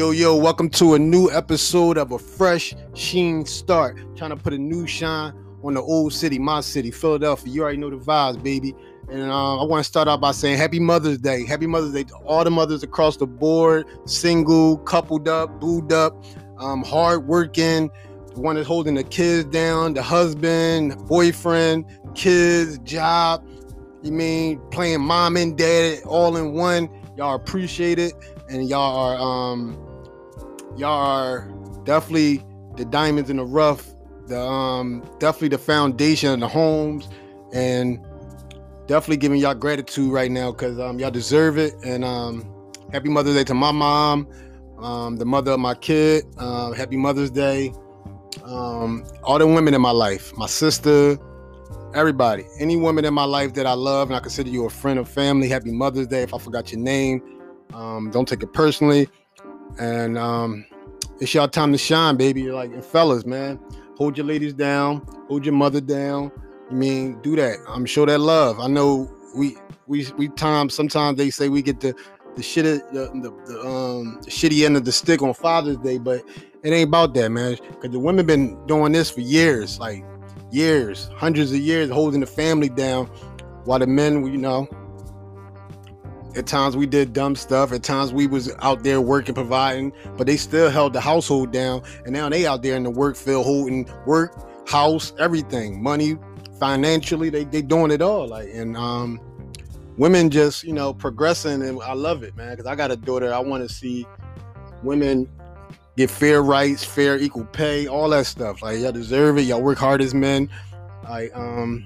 Yo, yo, welcome to a new episode of a fresh sheen start. Trying to put a new shine on the old city, my city, Philadelphia. You already know the vibes, baby. And uh, I want to start out by saying Happy Mother's Day. Happy Mother's Day to all the mothers across the board, single, coupled up, booed up, um, hard working, the one that's holding the kids down, the husband, boyfriend, kids, job. You mean playing mom and dad all in one? Y'all appreciate it, and y'all are um, y'all are definitely the diamonds in the rough. The um, definitely the foundation of the homes, and definitely giving y'all gratitude right now because um, y'all deserve it. And um, happy Mother's Day to my mom, um, the mother of my kid. Uh, happy Mother's Day. Um, all the women in my life, my sister, everybody, any woman in my life that I love and I consider you a friend or family. Happy Mother's Day. If I forgot your name, um, don't take it personally. And um, it's y'all time to shine, baby. You're like, and fellas, man, hold your ladies down, hold your mother down. I mean, do that. I'm sure that love. I know we we we times sometimes they say we get the the shit the, the, the um the shitty end of the stick on Father's Day, but it ain't about that, man. Because the women been doing this for years, like years, hundreds of years, holding the family down, while the men, you know, at times we did dumb stuff. At times we was out there working, providing, but they still held the household down. And now they out there in the work field, holding work, house, everything, money, financially. They they doing it all. Like and um, women just you know progressing, and I love it, man. Because I got a daughter. I want to see women get fair rights, fair equal pay, all that stuff. Like y'all deserve it. Y'all work hard as men. Like um,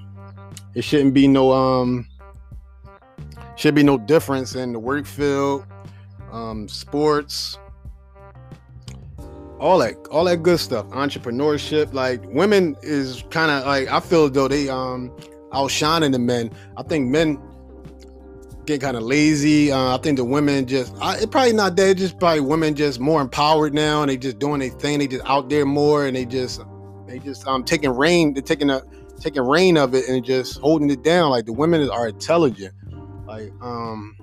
it shouldn't be no um should be no difference in the work field, um, sports, all that, all that good stuff. Entrepreneurship, like women is kind of like I feel though they um outshining the men. I think men get kind of lazy. Uh, I think the women just I, it probably not that. Just probably women just more empowered now, and they just doing their thing. They just out there more, and they just they just um taking reign. They're taking a taking reign of it and just holding it down. Like the women are intelligent. Like, um,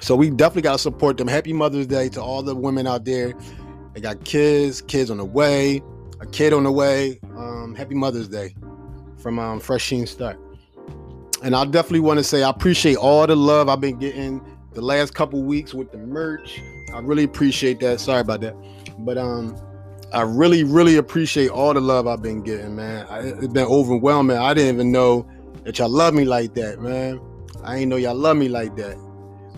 so we definitely gotta support them. Happy Mother's Day to all the women out there. They got kids, kids on the way, a kid on the way. Um, happy Mother's Day from um, Fresh Sheen Start. And I definitely want to say I appreciate all the love I've been getting the last couple weeks with the merch. I really appreciate that. Sorry about that, but um, I really, really appreciate all the love I've been getting, man. I, it's been overwhelming. I didn't even know that y'all love me like that, man. I ain't know y'all love me like that.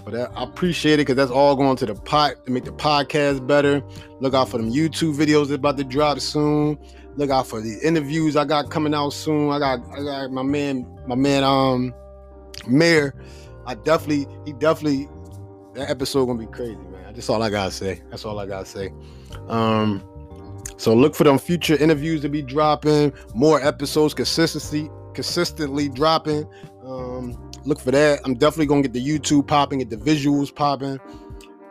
But I appreciate it because that's all going to the pot to make the podcast better. Look out for them YouTube videos that's about to drop soon. Look out for the interviews I got coming out soon. I got I got my man, my man um Mayor. I definitely, he definitely that episode gonna be crazy, man. That's all I gotta say. That's all I gotta say. Um so look for them future interviews to be dropping, more episodes consistency, consistently dropping. Um look for that. I'm definitely gonna get the YouTube popping, get the visuals popping.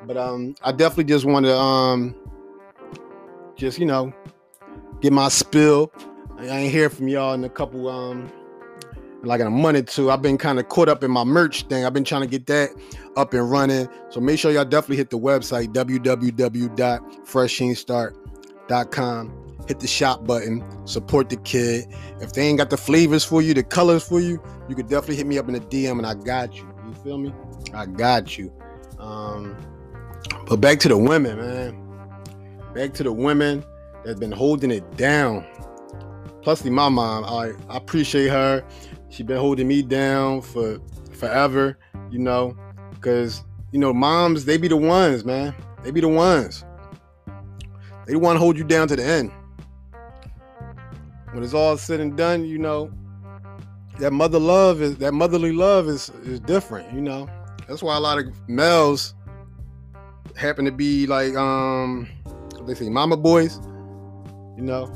But um, I definitely just want to um, just you know, get my spill. I ain't hear from y'all in a couple um, like in a month or two. I've been kind of caught up in my merch thing. I've been trying to get that up and running. So make sure y'all definitely hit the website www.freshsheenstart.com hit the shop button, support the kid. If they ain't got the flavors for you, the colors for you, you could definitely hit me up in the DM and I got you. You feel me? I got you. Um, but back to the women, man. Back to the women that's been holding it down. Plus, my mom, I, I appreciate her. She been holding me down for forever, you know, because you know, moms, they be the ones, man. They be the ones. They want to hold you down to the end when it's all said and done, you know, that mother love is that motherly love is is different, you know. That's why a lot of males happen to be like um they say mama boys, you know.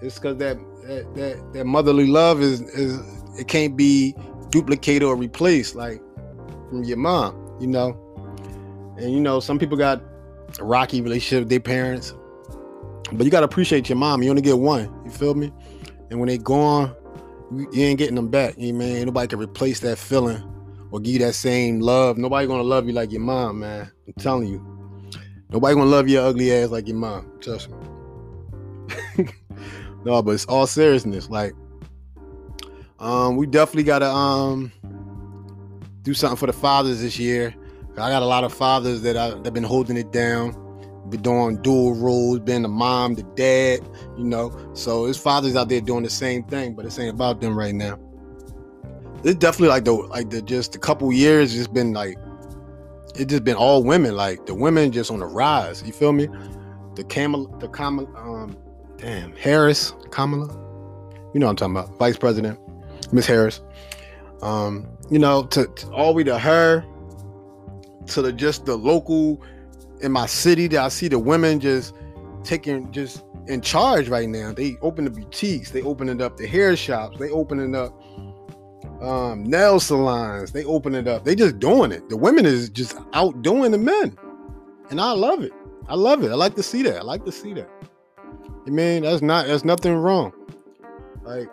It's cause that that that, that motherly love is is it can't be duplicated or replaced like from your mom, you know. And you know, some people got rocky relationship with their parents. But you gotta appreciate your mom. You only get one. You feel me? And when they gone, you ain't getting them back. You man, nobody can replace that feeling or give you that same love. Nobody gonna love you like your mom, man. I'm telling you. Nobody gonna love your ugly ass like your mom. Trust me. no, but it's all seriousness. Like, um, we definitely gotta um do something for the fathers this year. I got a lot of fathers that I, that been holding it down, been doing dual roles, being the mom, the dad, you know. So his fathers out there doing the same thing, but it's ain't about them right now. It's definitely like the like the just a couple years just been like it just been all women. Like the women just on the rise. You feel me? The Kamala, the Kamala, um, damn Harris, Kamala. You know what I'm talking about? Vice President, Miss Harris. Um, you know, to, to all we to her, to the just the local in my city that I see the women just taking just in charge right now. They open the boutiques, they opening up the hair shops, they opening up um, nail salons. They open it up. They just doing it. The women is just outdoing the men, and I love it. I love it. I like to see that. I like to see that. I mean, that's not that's nothing wrong. Like,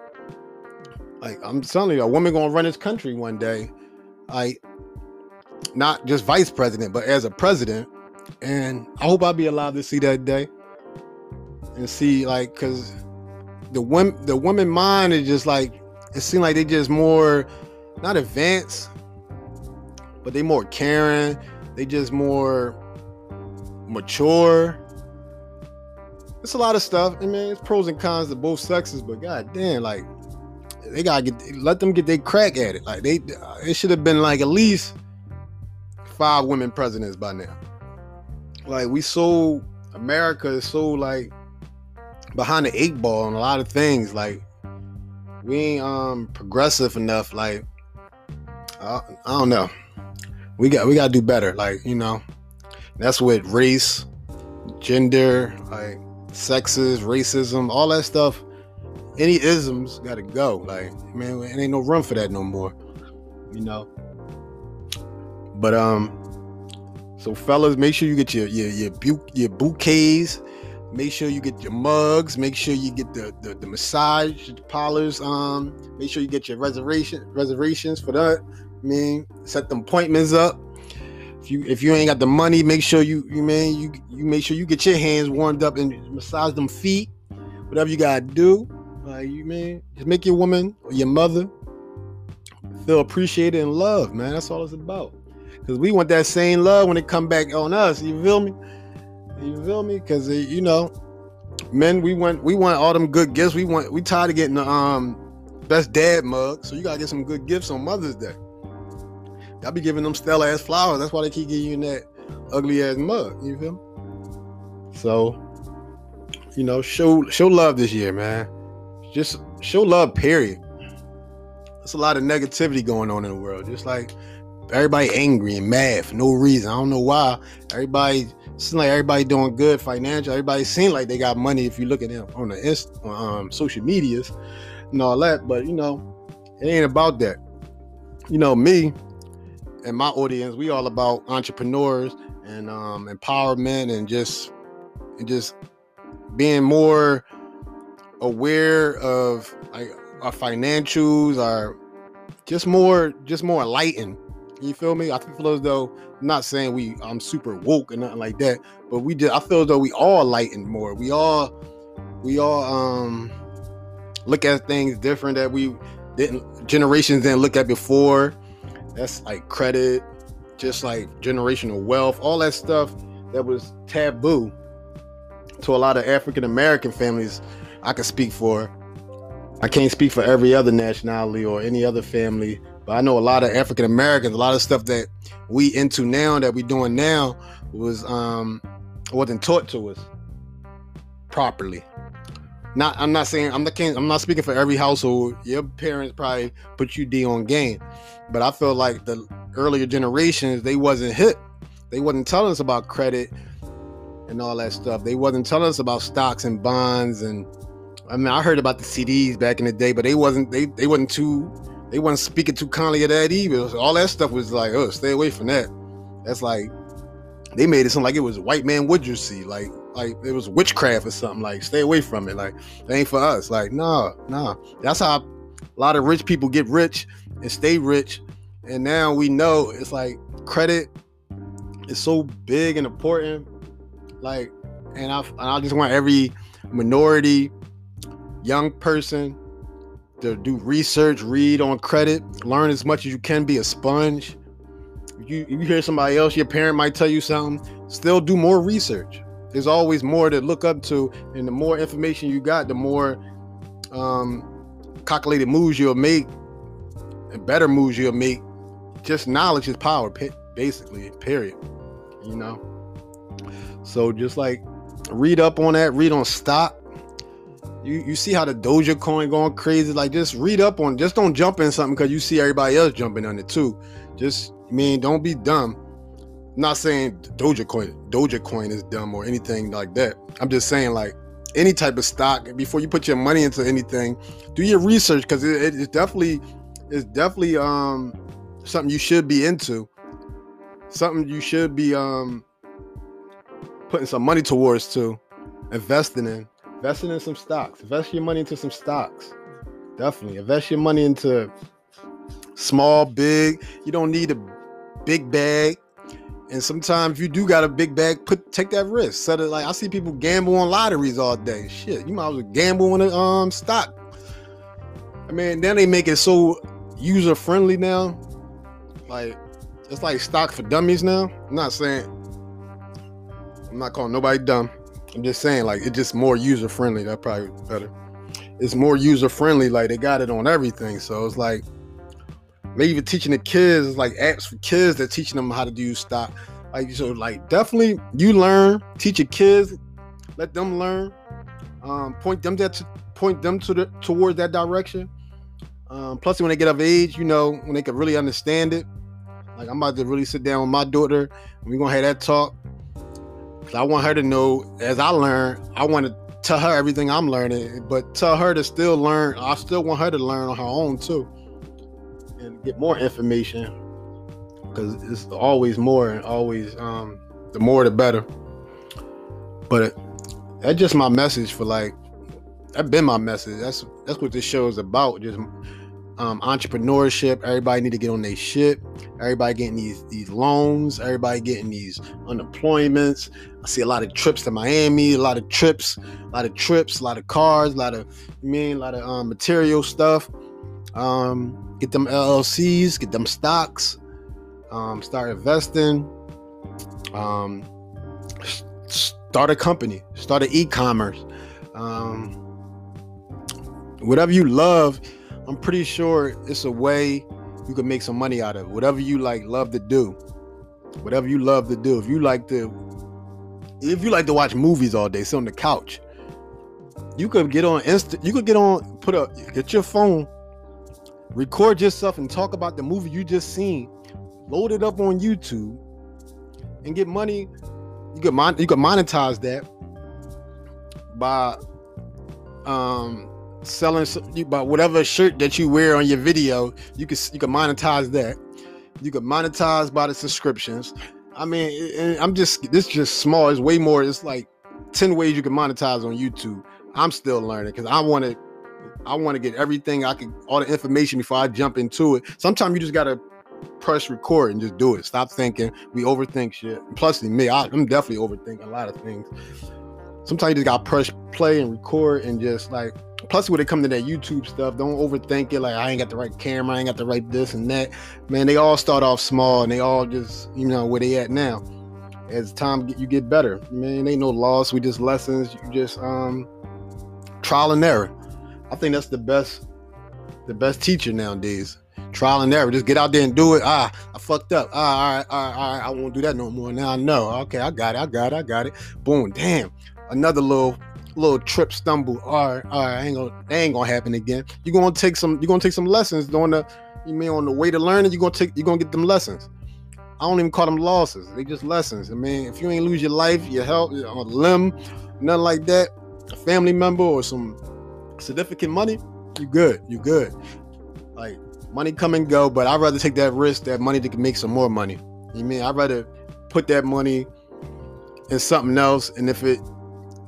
like I'm telling you, a woman gonna run this country one day. Like, not just vice president, but as a president. And I hope I'll be alive to see that day. And see, like, cause the women, the woman mind is just like it seemed like they just more not advanced, but they more caring. They just more mature. It's a lot of stuff. I mean, it's pros and cons to both sexes, but god damn, like they gotta get let them get their crack at it. Like they it should have been like at least five women presidents by now. Like we so America is so like behind the eight ball on a lot of things. Like we ain't um progressive enough. Like I, I don't know. We got we gotta do better. Like you know, that's with race, gender, like sexes, racism, all that stuff. Any isms gotta go. Like man, it ain't no room for that no more. You know. But um, so fellas, make sure you get your your your, bu- your bouquets Make sure you get your mugs. Make sure you get the the, the massage parlors. Um, make sure you get your reservation reservations for that. I mean, set them appointments up. If you if you ain't got the money, make sure you you man you you make sure you get your hands warmed up and massage them feet. Whatever you gotta do, like you man, just make your woman or your mother feel appreciated and loved, man. That's all it's about. Cause we want that same love when it come back on us. You feel me? You feel me? Because uh, you know, men, we want we want all them good gifts. We want we tired of getting the um best dad mug. So you gotta get some good gifts on Mother's Day. Y'all be giving them stellar ass flowers. That's why they keep giving you that ugly ass mug. You feel me? So, you know, show show love this year, man. Just show love. Period. There's a lot of negativity going on in the world. Just like everybody angry and mad for no reason. I don't know why. Everybody seems like everybody doing good financial. Everybody seems like they got money if you look at them on the inst- um, social medias and all that. But you know, it ain't about that. You know, me and my audience, we all about entrepreneurs and um, empowerment and just and just being more aware of like our financials, our just more just more enlightened you feel me? I feel as though I'm not saying we I'm super woke and nothing like that, but we just I feel as though we all lighten more. We all we all um look at things different that we didn't generations didn't look at before. That's like credit, just like generational wealth, all that stuff that was taboo to a lot of African American families. I can speak for. I can't speak for every other nationality or any other family but I know a lot of African Americans, a lot of stuff that we into now that we doing now was um wasn't taught to us properly. Not I'm not saying I'm not I'm not speaking for every household. Your parents probably put you D on game. But I feel like the earlier generations, they wasn't hit. They wasn't telling us about credit and all that stuff. They wasn't telling us about stocks and bonds and I mean I heard about the CDs back in the day, but they wasn't they they wasn't too they wasn't speaking too kindly of that either. All that stuff was like, oh, stay away from that. That's like they made it sound like it was white man would you see like like it was witchcraft or something. Like, stay away from it. Like, that ain't for us. Like, nah, nah. That's how a lot of rich people get rich and stay rich. And now we know it's like credit is so big and important. Like, and I and I just want every minority, young person to do research, read on credit, learn as much as you can, be a sponge. You you hear somebody else, your parent might tell you something, still do more research. There's always more to look up to, and the more information you got, the more um, calculated moves you'll make, and better moves you'll make. Just knowledge is power, basically. Period. You know. So just like read up on that, read on stock. You you see how the Dogecoin going crazy. Like just read up on. Just don't jump in something because you see everybody else jumping on it too. Just I mean, don't be dumb. I'm not saying Dogecoin Doja coin is dumb or anything like that. I'm just saying like any type of stock before you put your money into anything, do your research because it, it's definitely it's definitely um something you should be into. Something you should be um putting some money towards to investing in, investing in some stocks. Invest your money into some stocks. Definitely invest your money into small, big. You don't need a big bag. And sometimes you do got a big bag, put take that risk. Set it like I see people gamble on lotteries all day. Shit, you might as well gamble on a um stock. I mean, then they make it so user friendly now. Like it's like stock for dummies now. I'm not saying I'm not calling nobody dumb. I'm just saying like it's just more user friendly. That probably better. It's more user friendly. Like they got it on everything. So it's like they even teaching the kids like apps for kids. They're teaching them how to do stock. Like so, like definitely you learn. Teach your kids. Let them learn. Um, point them that to, point them to the towards that direction. Um, plus, when they get of age, you know, when they can really understand it. Like I'm about to really sit down with my daughter. And we're gonna have that talk. I want her to know as I learn. I want to tell her everything I'm learning, but tell her to still learn. I still want her to learn on her own too and get more information because it's always more and always um, the more the better. But that's just my message for like that's been my message. That's that's what this show is about. Just um, entrepreneurship. Everybody need to get on their shit. Everybody getting these these loans. Everybody getting these unemployments. I see a lot of trips to Miami. A lot of trips. A lot of trips. A lot of cars. A lot of I mean a lot of um, material stuff. Um, get them LLCs. Get them stocks. Um, start investing. Um, start a company. Start an e-commerce. Um, whatever you love I'm pretty sure it's a way you can make some money out of. Whatever you like, love to do. Whatever you love to do. If you like to, if you like to watch movies all day, sit on the couch, you could get on Insta. You could get on, put a, get your phone, record yourself, and talk about the movie you just seen. Load it up on YouTube, and get money. You could mon- you could monetize that by um selling by whatever shirt that you wear on your video you can you can monetize that you can monetize by the subscriptions i mean i'm just this is just small. It's way more. It's like 10 ways you can monetize on youtube. I'm still learning because i want to i want to get everything. I can all the information before i jump into it. Sometimes you just gotta press record and just do it. Stop thinking. We overthink shit. Plus me I, i'm definitely overthinking a lot of things sometimes you just gotta press play and record and just like plus when it come to that YouTube stuff, don't overthink it. Like I ain't got the right camera, I ain't got the right this and that. Man, they all start off small and they all just you know where they at now. As time you get better, man, ain't no loss. We just lessons. You just um trial and error. I think that's the best, the best teacher nowadays. Trial and error. Just get out there and do it. Ah, I fucked up. Ah, all right, all right, all right. I won't do that no more. Now I know. Okay, I got it. I got it. I got it. Boom. Damn. Another little little trip stumble. All right, all right, ain't gonna ain't gonna happen again. You're gonna take some you're gonna take some lessons on the you mean on the way to learning, you're gonna take you're gonna get them lessons. I don't even call them losses. They just lessons. I mean, if you ain't lose your life, your health, a uh, limb, nothing like that, a family member or some significant money, you good. You good. Like money come and go, but I'd rather take that risk, that money to make some more money. You mean I'd rather put that money in something else, and if it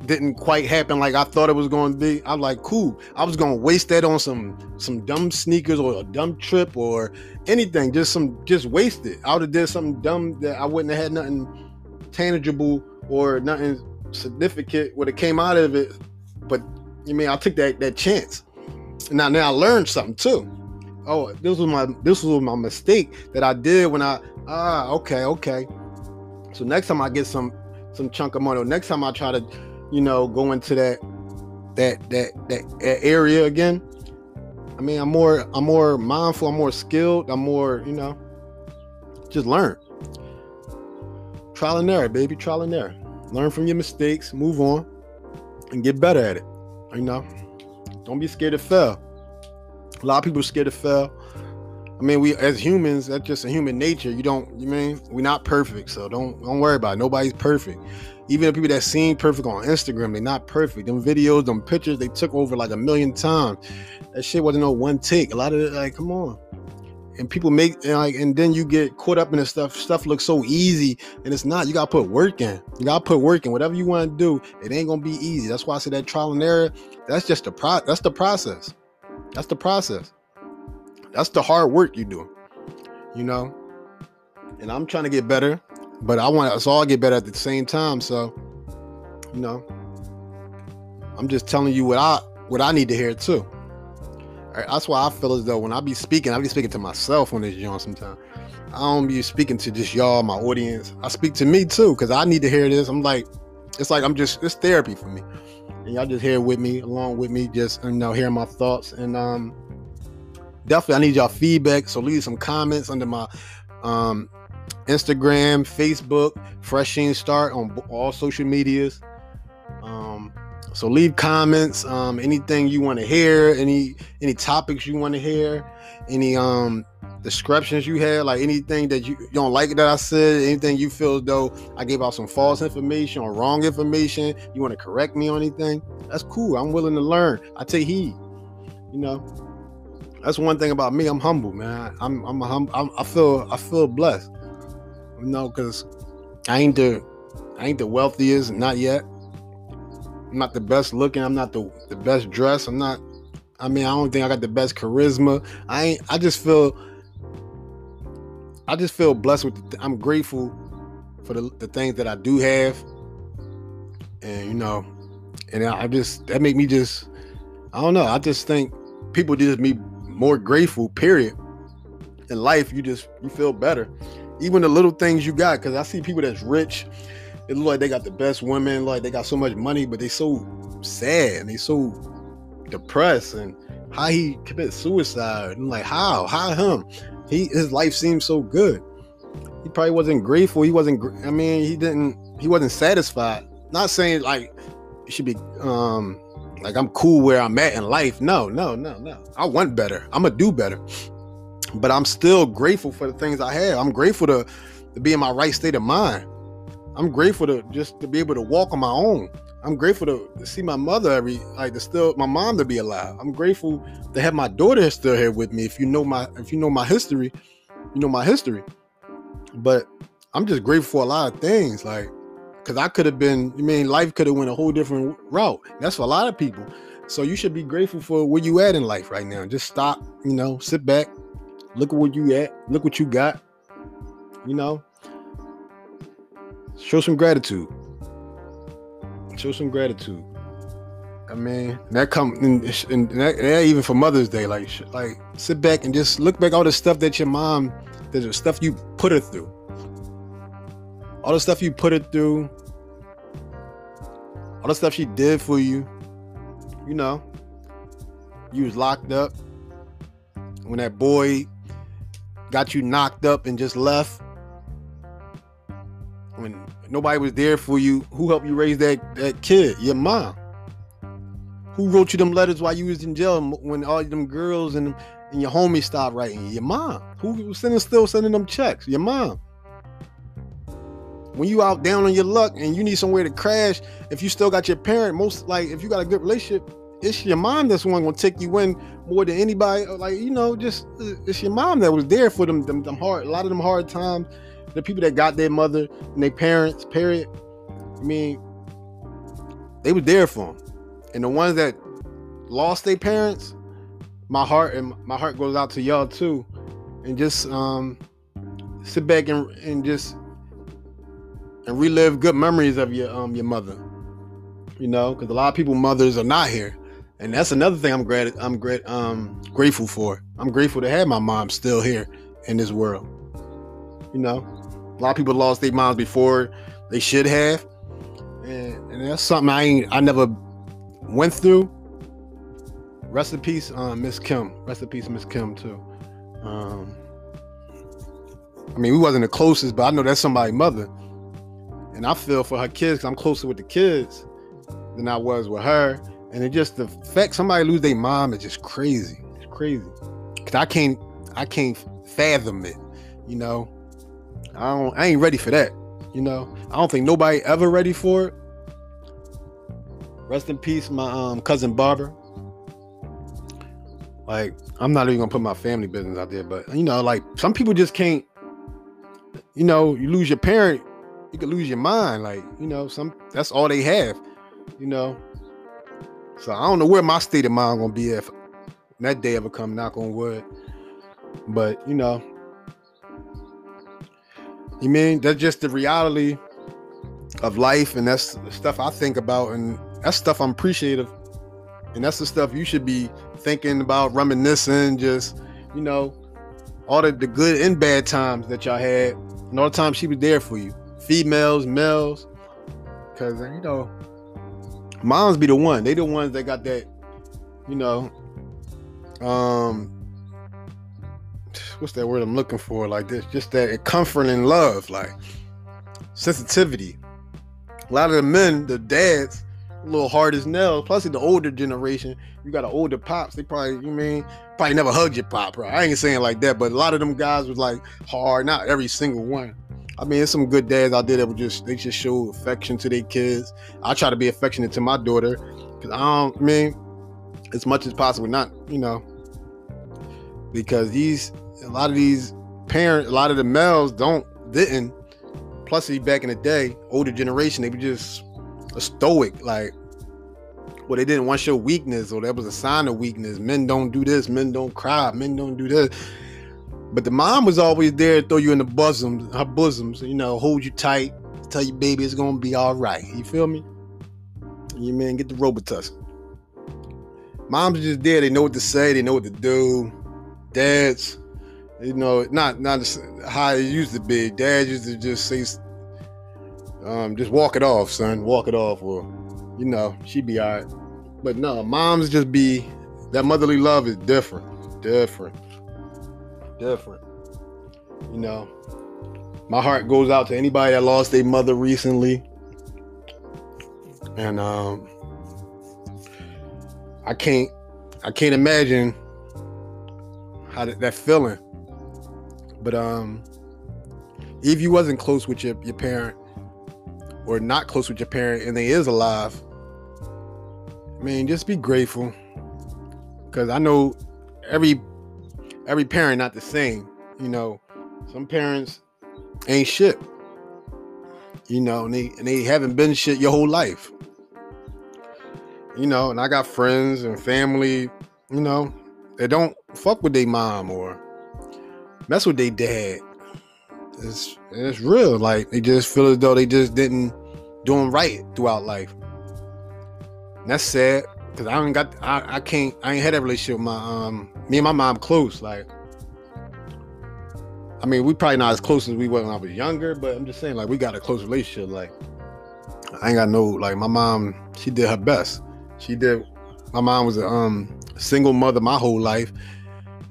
didn't quite happen like I thought it was going to be. I'm like, cool. I was going to waste that on some some dumb sneakers or a dumb trip or anything. Just some just waste it. I would have did something dumb that I wouldn't have had nothing tangible or nothing significant would have came out of it. But you mean I took that that chance. Now now I learned something too. Oh, this was my this was my mistake that I did when I ah okay okay. So next time I get some some chunk of money, or next time I try to, you know, go into that that that that, that area again. I mean, I'm more I'm more mindful, I'm more skilled, I'm more, you know, just learn. Trial and error, baby, trial and error. Learn from your mistakes, move on, and get better at it. You know, don't be scared to fail. A lot of people are scared to fail. I mean, we as humans, that's just a human nature. You don't, you mean we're not perfect, so don't don't worry about it. Nobody's perfect. Even the people that seem perfect on Instagram, they're not perfect. Them videos, them pictures, they took over like a million times. That shit wasn't no one take. A lot of it, like, come on. And people make and like, and then you get caught up in this stuff. Stuff looks so easy, and it's not. You gotta put work in. You gotta put work in. Whatever you want to do, it ain't gonna be easy. That's why I said that trial and error. That's just the pro. That's the process. That's the process. That's the hard work you do. You know? And I'm trying to get better, but I want us all get better at the same time. So, you know, I'm just telling you what I what I need to hear too. That's why I feel as though when I be speaking, I be speaking to myself on this young sometimes. I don't be speaking to just y'all, my audience. I speak to me too, because I need to hear this. I'm like, it's like I'm just it's therapy for me and y'all just here with me, along with me, just you know, hearing my thoughts. And um, definitely, I need y'all feedback. So leave some comments under my um, Instagram, Facebook, Fresh Sheen Start on all social medias. Um, so leave comments. Um, anything you want to hear, any any topics you want to hear, any um descriptions you had, like anything that you, you don't like that I said, anything you feel though I gave out some false information or wrong information, you want to correct me on anything, that's cool. I'm willing to learn. I take heed. You know, that's one thing about me. I'm humble, man. I'm I'm a hum. I'm, I feel I feel blessed. Know, because I ain't the I ain't the wealthiest, not yet. I'm not the best looking. I'm not the the best dressed. I'm not. I mean, I don't think I got the best charisma. I ain't. I just feel I just feel blessed with. The, I'm grateful for the, the things that I do have, and you know, and I, I just that make me just. I don't know. I just think people just be more grateful. Period. In life, you just you feel better. Even the little things you got, because I see people that's rich. It look like they got the best women, like they got so much money, but they so sad and they so depressed and how he commit suicide. I'm like, how? How him? he his life seemed so good. He probably wasn't grateful. He wasn't. I mean, he didn't. He wasn't satisfied. Not saying like it should be um like I'm cool where I'm at in life. No, no, no, no. I want better. I'm gonna do better. But I'm still grateful for the things I have. I'm grateful to, to be in my right state of mind. I'm grateful to just to be able to walk on my own. I'm grateful to, to, see my mother every like to still my mom to be alive. I'm grateful to have my daughter still here with me. If you know my if you know my history, you know my history. But I'm just grateful for a lot of things, like because I could have been. I mean, life could have went a whole different route. That's for a lot of people. So you should be grateful for where you at in life right now. Just stop, you know, sit back, look at where you at, look what you got. You know, show some gratitude. Show some gratitude. I mean, that come and, and that, that, even for Mother's Day, like like sit back and just look back all the stuff that your mom, the stuff you put her through, all the stuff you put her through, all the stuff she did for you. You know, you was locked up. When that boy got you knocked up and just left. When nobody was there for you. Who helped you raise that that kid? Your mom. Who wrote you them letters while you was in jail when all them girls and and your homies stopped writing you? Your mom. Who was sending still sending them checks? Your mom. When you out down on your luck and you need somewhere to crash, if you still got your parent, most like if you got a good relationship, it's your mom that's one gonna take you in more than anybody. Like you know, just it's your mom that was there for them, them, them hard, a lot of them hard times the people that got their mother and their parents, period. I mean, they were there for them. And the ones that lost their parents, my heart and my heart goes out to y'all too. And just um sit back and, and just and relive good memories of your um your mother. You know, because a lot of people mothers are not here, and that's another thing I'm glad I'm um grateful for. I'm grateful to have my mom still here in this world. You know, a lot of people lost their moms before they should have, and, and that's something I ain't I never went through. Rest in peace, um, Miss Kim. Rest in peace, Miss Kim too. Um, I mean, we wasn't the closest, but I know that's somebody's mother, and I feel for her kids because I'm closer with the kids than I was with her. And it just the fact somebody lose their mom is just crazy. It's crazy. Cause I can't I can't fathom it. You know, I don't I ain't ready for that. You know, I don't think nobody ever ready for it. Rest in peace, my um, cousin Barbara. Like, I'm not even gonna put my family business out there, but you know, like some people just can't. You know, you lose your parent, you could lose your mind. Like, you know, some that's all they have. You know, so I don't know where my state of mind gonna be if that day ever come. Knock on wood. But you know, you mean that's just the reality of life, and that's the stuff I think about, and that's stuff I'm appreciative, and that's the stuff you should be thinking about, reminiscing, just you know, all the, the good and bad times that y'all had, and all the times she was there for you, females, males, because you know, moms be the one. They the ones that got that, you know, um, what's that word I'm looking for? Like this, just that comfort and love, like sensitivity. A lot of the men, the dads, a little hard as nails. Plus, the older generation, you got an older pops. They probably, you mean, probably never hugged your pop, right? I ain't saying like that, but a lot of them guys was like hard. Not every single one. I mean, there's some good dads out there that would just they just show affection to their kids. I try to be affectionate to my daughter because I don't I mean as much as possible. Not you know because these a lot of these parents, a lot of the males don't didn't. Plus, back in the day, older generation, they were just a stoic, like, well, they didn't want show weakness, or that was a sign of weakness. Men don't do this, men don't cry, men don't do this. But the mom was always there to throw you in the bosom, her bosoms, you know, hold you tight, tell you, baby, it's gonna be all right. You feel me? You man, get the Robitussin. Moms are just there. They know what to say. They know what to do. Dads, you know, not not how it used to be. Dad used to just say, um, just walk it off, son, walk it off, or you know, she'd be alright. But no, moms just be that motherly love is different, different, different. You know, my heart goes out to anybody that lost their mother recently, and um, I can't, I can't imagine how that, that feeling but um, if you wasn't close with your, your parent or not close with your parent and they is alive, I mean, just be grateful. Cause I know every every parent not the same. You know, some parents ain't shit. You know, and they and they haven't been shit your whole life. You know, and I got friends and family, you know, they don't fuck with their mom or mess with their dad. It's it's real. Like they just feel as though they just didn't do them right throughout life. And that's sad because I don't got I, I can't I ain't had that relationship with my um me and my mom close. Like I mean we probably not as close as we were when I was younger, but I'm just saying like we got a close relationship. Like I ain't got no like my mom, she did her best. She did my mom was a um single mother my whole life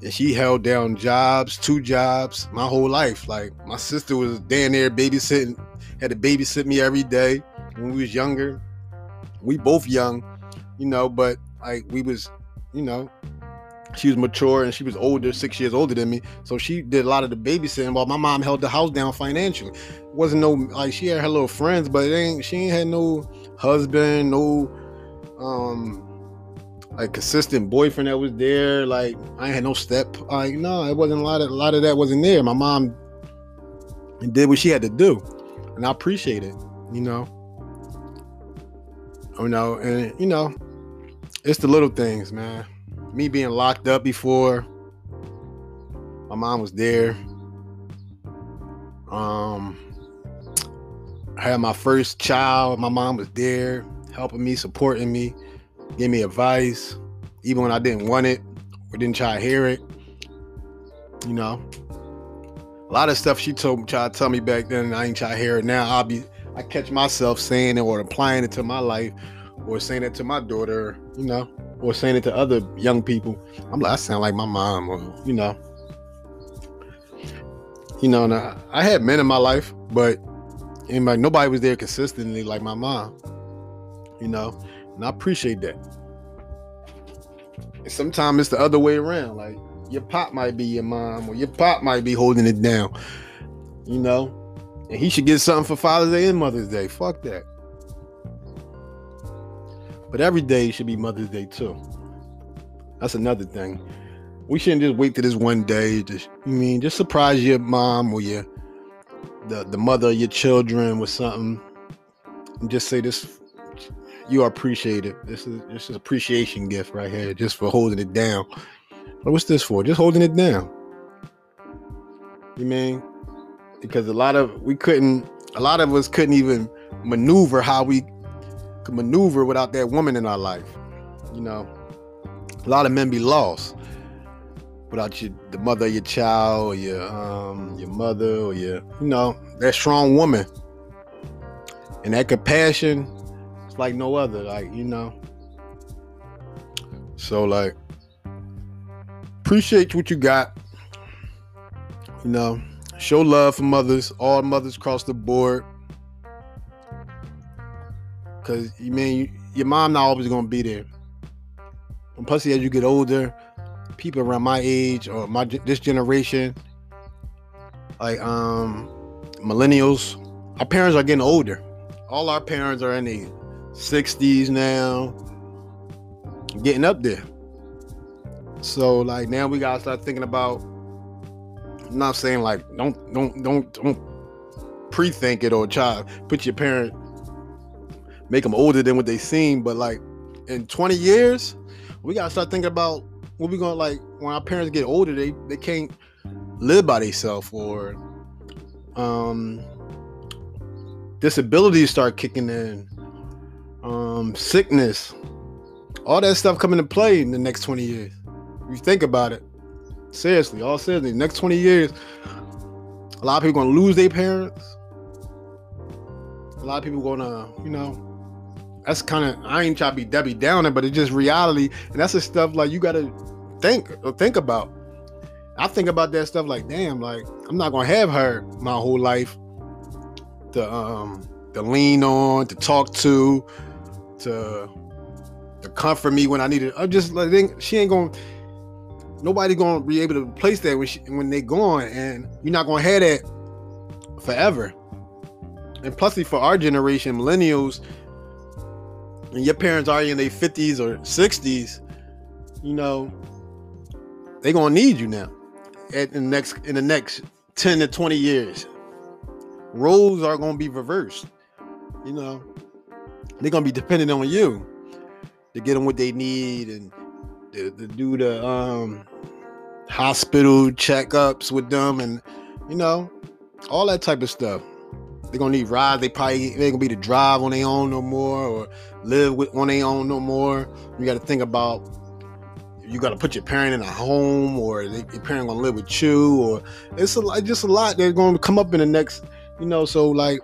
and she held down jobs, two jobs, my whole life. Like my sister was down there babysitting, had to babysit me every day when we was younger. We both young, you know, but like we was, you know, she was mature and she was older, six years older than me. So she did a lot of the babysitting while my mom held the house down financially. Wasn't no like she had her little friends, but it ain't she ain't had no husband, no um like consistent boyfriend that was there. Like I had no step. Like no, it wasn't a lot of a lot of that wasn't there. My mom did what she had to do, and I appreciate it. You know, you know, and you know, it's the little things, man. Me being locked up before, my mom was there. Um, I had my first child. My mom was there, helping me, supporting me, giving me advice, even when I didn't want it or didn't try to hear it. You know, a lot of stuff she told me, tried to tell me back then, and I ain't try to hear it now. I'll be I catch myself saying it or applying it to my life or saying it to my daughter, you know, or saying it to other young people. I'm like, I sound like my mom, or you know. You know, now, I had men in my life, but like nobody was there consistently like my mom. You know, and I appreciate that. And sometimes it's the other way around. Like your pop might be your mom, or your pop might be holding it down. You know, and he should get something for Father's Day and Mother's Day. Fuck that. But every day should be Mother's Day too. That's another thing. We shouldn't just wait to this one day. Just I mean, just surprise your mom or your the the mother of your children with something. And just say this you are appreciated. This is this is appreciation gift right here, just for holding it down. But what's this for? Just holding it down. You mean? Because a lot of we couldn't a lot of us couldn't even maneuver how we could maneuver without that woman in our life. You know, a lot of men be lost without your the mother of your child or your um your mother or your you know that strong woman. And that compassion it's like no other like you know? So like appreciate what you got you know? Show love for mothers. All mothers across the board because you mean your mom not always gonna be there. And plus, as you get older, people around my age or my this generation, like um millennials, our parents are getting older. All our parents are in the 60s now, getting up there. So like now we gotta start thinking about. I'm not saying like don't don't don't don't pre-think it or try put your parent make them older than what they seem. But like in 20 years, we gotta start thinking about what we gonna like when our parents get older. They they can't live by themselves or um disabilities start kicking in, um sickness, all that stuff coming to play in the next 20 years. If you think about it, seriously, all seriously, next 20 years, a lot of people gonna lose their parents. A lot of people gonna, you know, that's kind of I ain't trying to be Debbie Downer, but it's just reality, and that's the stuff like you gotta think or think about. I think about that stuff like, damn, like I'm not gonna have her my whole life to um to lean on, to talk to, to to comfort me when I need it. I'm just like she ain't gonna nobody gonna be able to replace that when she, when they gone, and you're not gonna have that forever. And plusly for our generation, millennials, and your parents are in their 50s or 60s, you know, they're gonna need you now in the next in the next 10 to 20 years. Roles are gonna be reversed. You know, they're gonna be dependent on you to get them what they need and to, to do the um, hospital checkups with them and you know all that type of stuff. They're gonna need rides. They probably they ain't gonna be to drive on their own no more or live with on their own no more. You got to think about you got to put your parent in a home or your parent gonna live with you or it's a lot, just a lot that's gonna come up in the next you know so like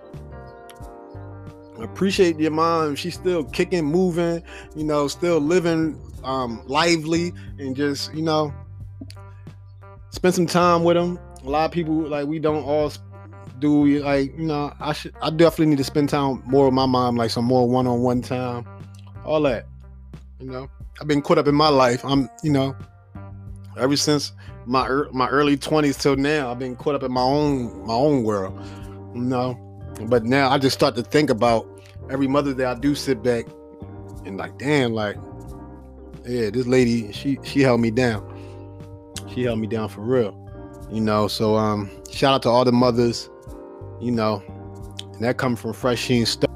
appreciate your mom she's still kicking moving you know still living um lively and just you know spend some time with them a lot of people like we don't all do you like you know I should I definitely need to spend time more with my mom like some more one-on-one time all that you know. I've been caught up in my life. I'm you know ever since my my early 20s till now I've been caught up in my own my own world you know. But now I just start to think about every mother that I do sit back and like damn like yeah this lady she she held me down. She held me down for real you know. So um shout out to all the mothers you know, and that comes from Fresh Sheen stuff.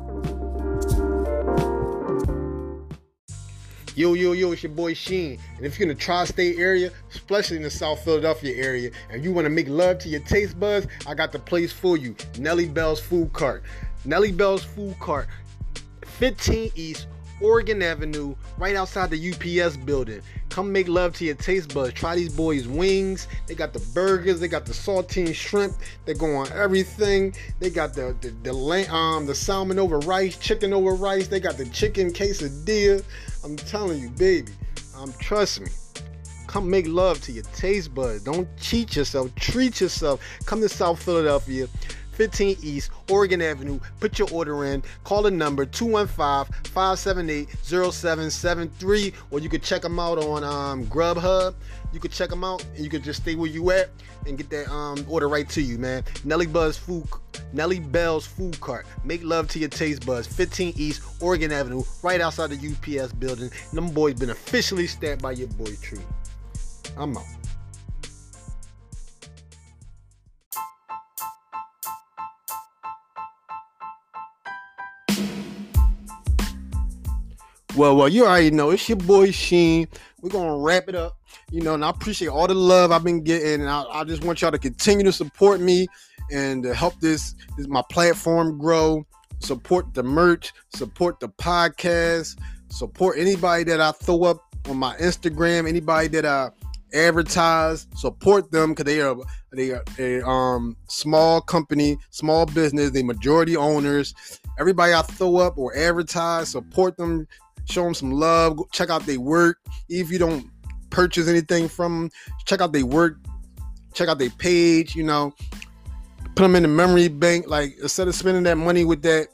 Yo, yo, yo, it's your boy Sheen. And if you're in the tri state area, especially in the South Philadelphia area, and you want to make love to your taste buds, I got the place for you Nelly Bell's Food Cart. Nelly Bell's Food Cart, 15 East Oregon Avenue, right outside the UPS building. Come make love to your taste buds. Try these boys' wings. They got the burgers. They got the saltine shrimp. They go on everything. They got the the, the um the salmon over rice, chicken over rice. They got the chicken quesadilla. I'm telling you, baby. Um, trust me. Come make love to your taste buds. Don't cheat yourself. Treat yourself. Come to South Philadelphia. 15 East, Oregon Avenue. Put your order in. Call the number 215-578-0773 or you could check them out on um, Grubhub. You could check them out and you could just stay where you at and get that um, order right to you, man. Nelly Buzz Food Nelly Bell's Food Cart. Make love to your taste buds. 15 East, Oregon Avenue, right outside the UPS building. Them boys been officially stamped by your boy Tree. I'm out. Well, well, you already know it's your boy Sheen. We're gonna wrap it up, you know, and I appreciate all the love I've been getting, and I, I just want y'all to continue to support me and to help this, this my platform grow. Support the merch, support the podcast, support anybody that I throw up on my Instagram, anybody that I advertise, support them because they are they are a um small company, small business, they majority owners. Everybody I throw up or advertise, support them, show them some love. Check out their work. If you don't purchase anything from them, check out their work. Check out their page. You know, put them in the memory bank. Like instead of spending that money with that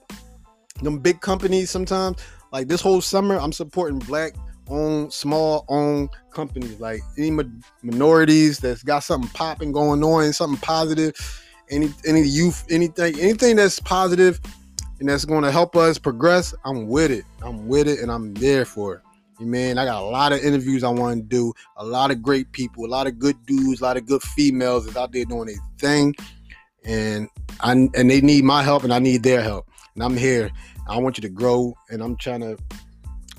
them big companies, sometimes like this whole summer, I'm supporting black owned, small owned companies. Like any minorities that's got something popping going on, something positive. Any any youth, anything, anything that's positive and that's going to help us progress, I'm with it. I'm with it and I'm there for it. You man, I got a lot of interviews I want to do. A lot of great people, a lot of good dudes, a lot of good females that's out there doing their thing, and I and they need my help and I need their help. And I'm here. I want you to grow, and I'm trying to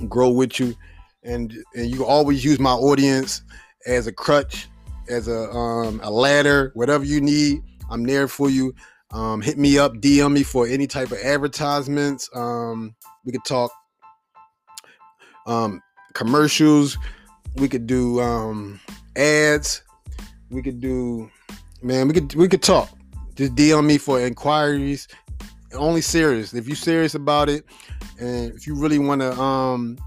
grow with you. And and you always use my audience as a crutch, as a um, a ladder, whatever you need. I'm there for you. Um, hit me up, DM me for any type of advertisements. Um, we could talk um, commercials. We could do um, ads. We could do, man. We could we could talk. Just DM me for inquiries. Only serious. If you're serious about it, and if you really want to, um,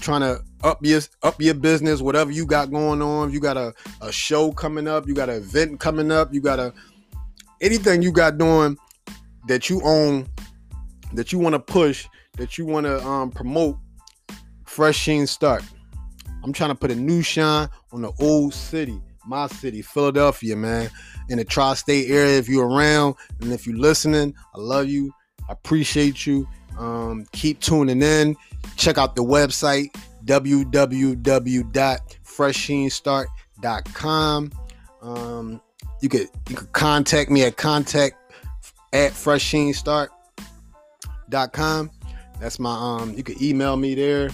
trying to up your up your business, whatever you got going on. you got a, a show coming up. You got an event coming up. You got a anything you got doing that you own, that you want to push, that you want to um, promote, Fresh Sheen Start. I'm trying to put a new shine on the old city, my city, Philadelphia, man. In the tri-state area, if you're around and if you're listening, I love you. I appreciate you. Um, keep tuning in. Check out the website www.freshsheenstart.com. Um, you could you could contact me at contact at freshsheenstart.com. That's my um you could email me there.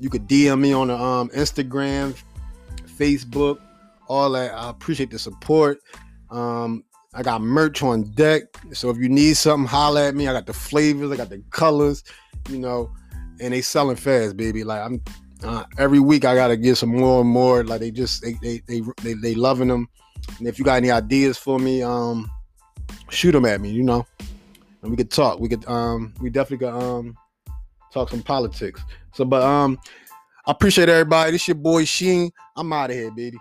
You could DM me on the um Instagram, Facebook, all that. I appreciate the support. Um I got merch on deck. So if you need something, holla at me. I got the flavors, I got the colors, you know, and they selling fast, baby. Like I'm uh, every week I gotta get some more and more. Like they just they they they they, they loving them. And if you got any ideas for me, um, shoot them at me, you know. And we could talk. We could um we definitely could um talk some politics. So but um I appreciate everybody. This your boy Sheen. I'm out of here, baby.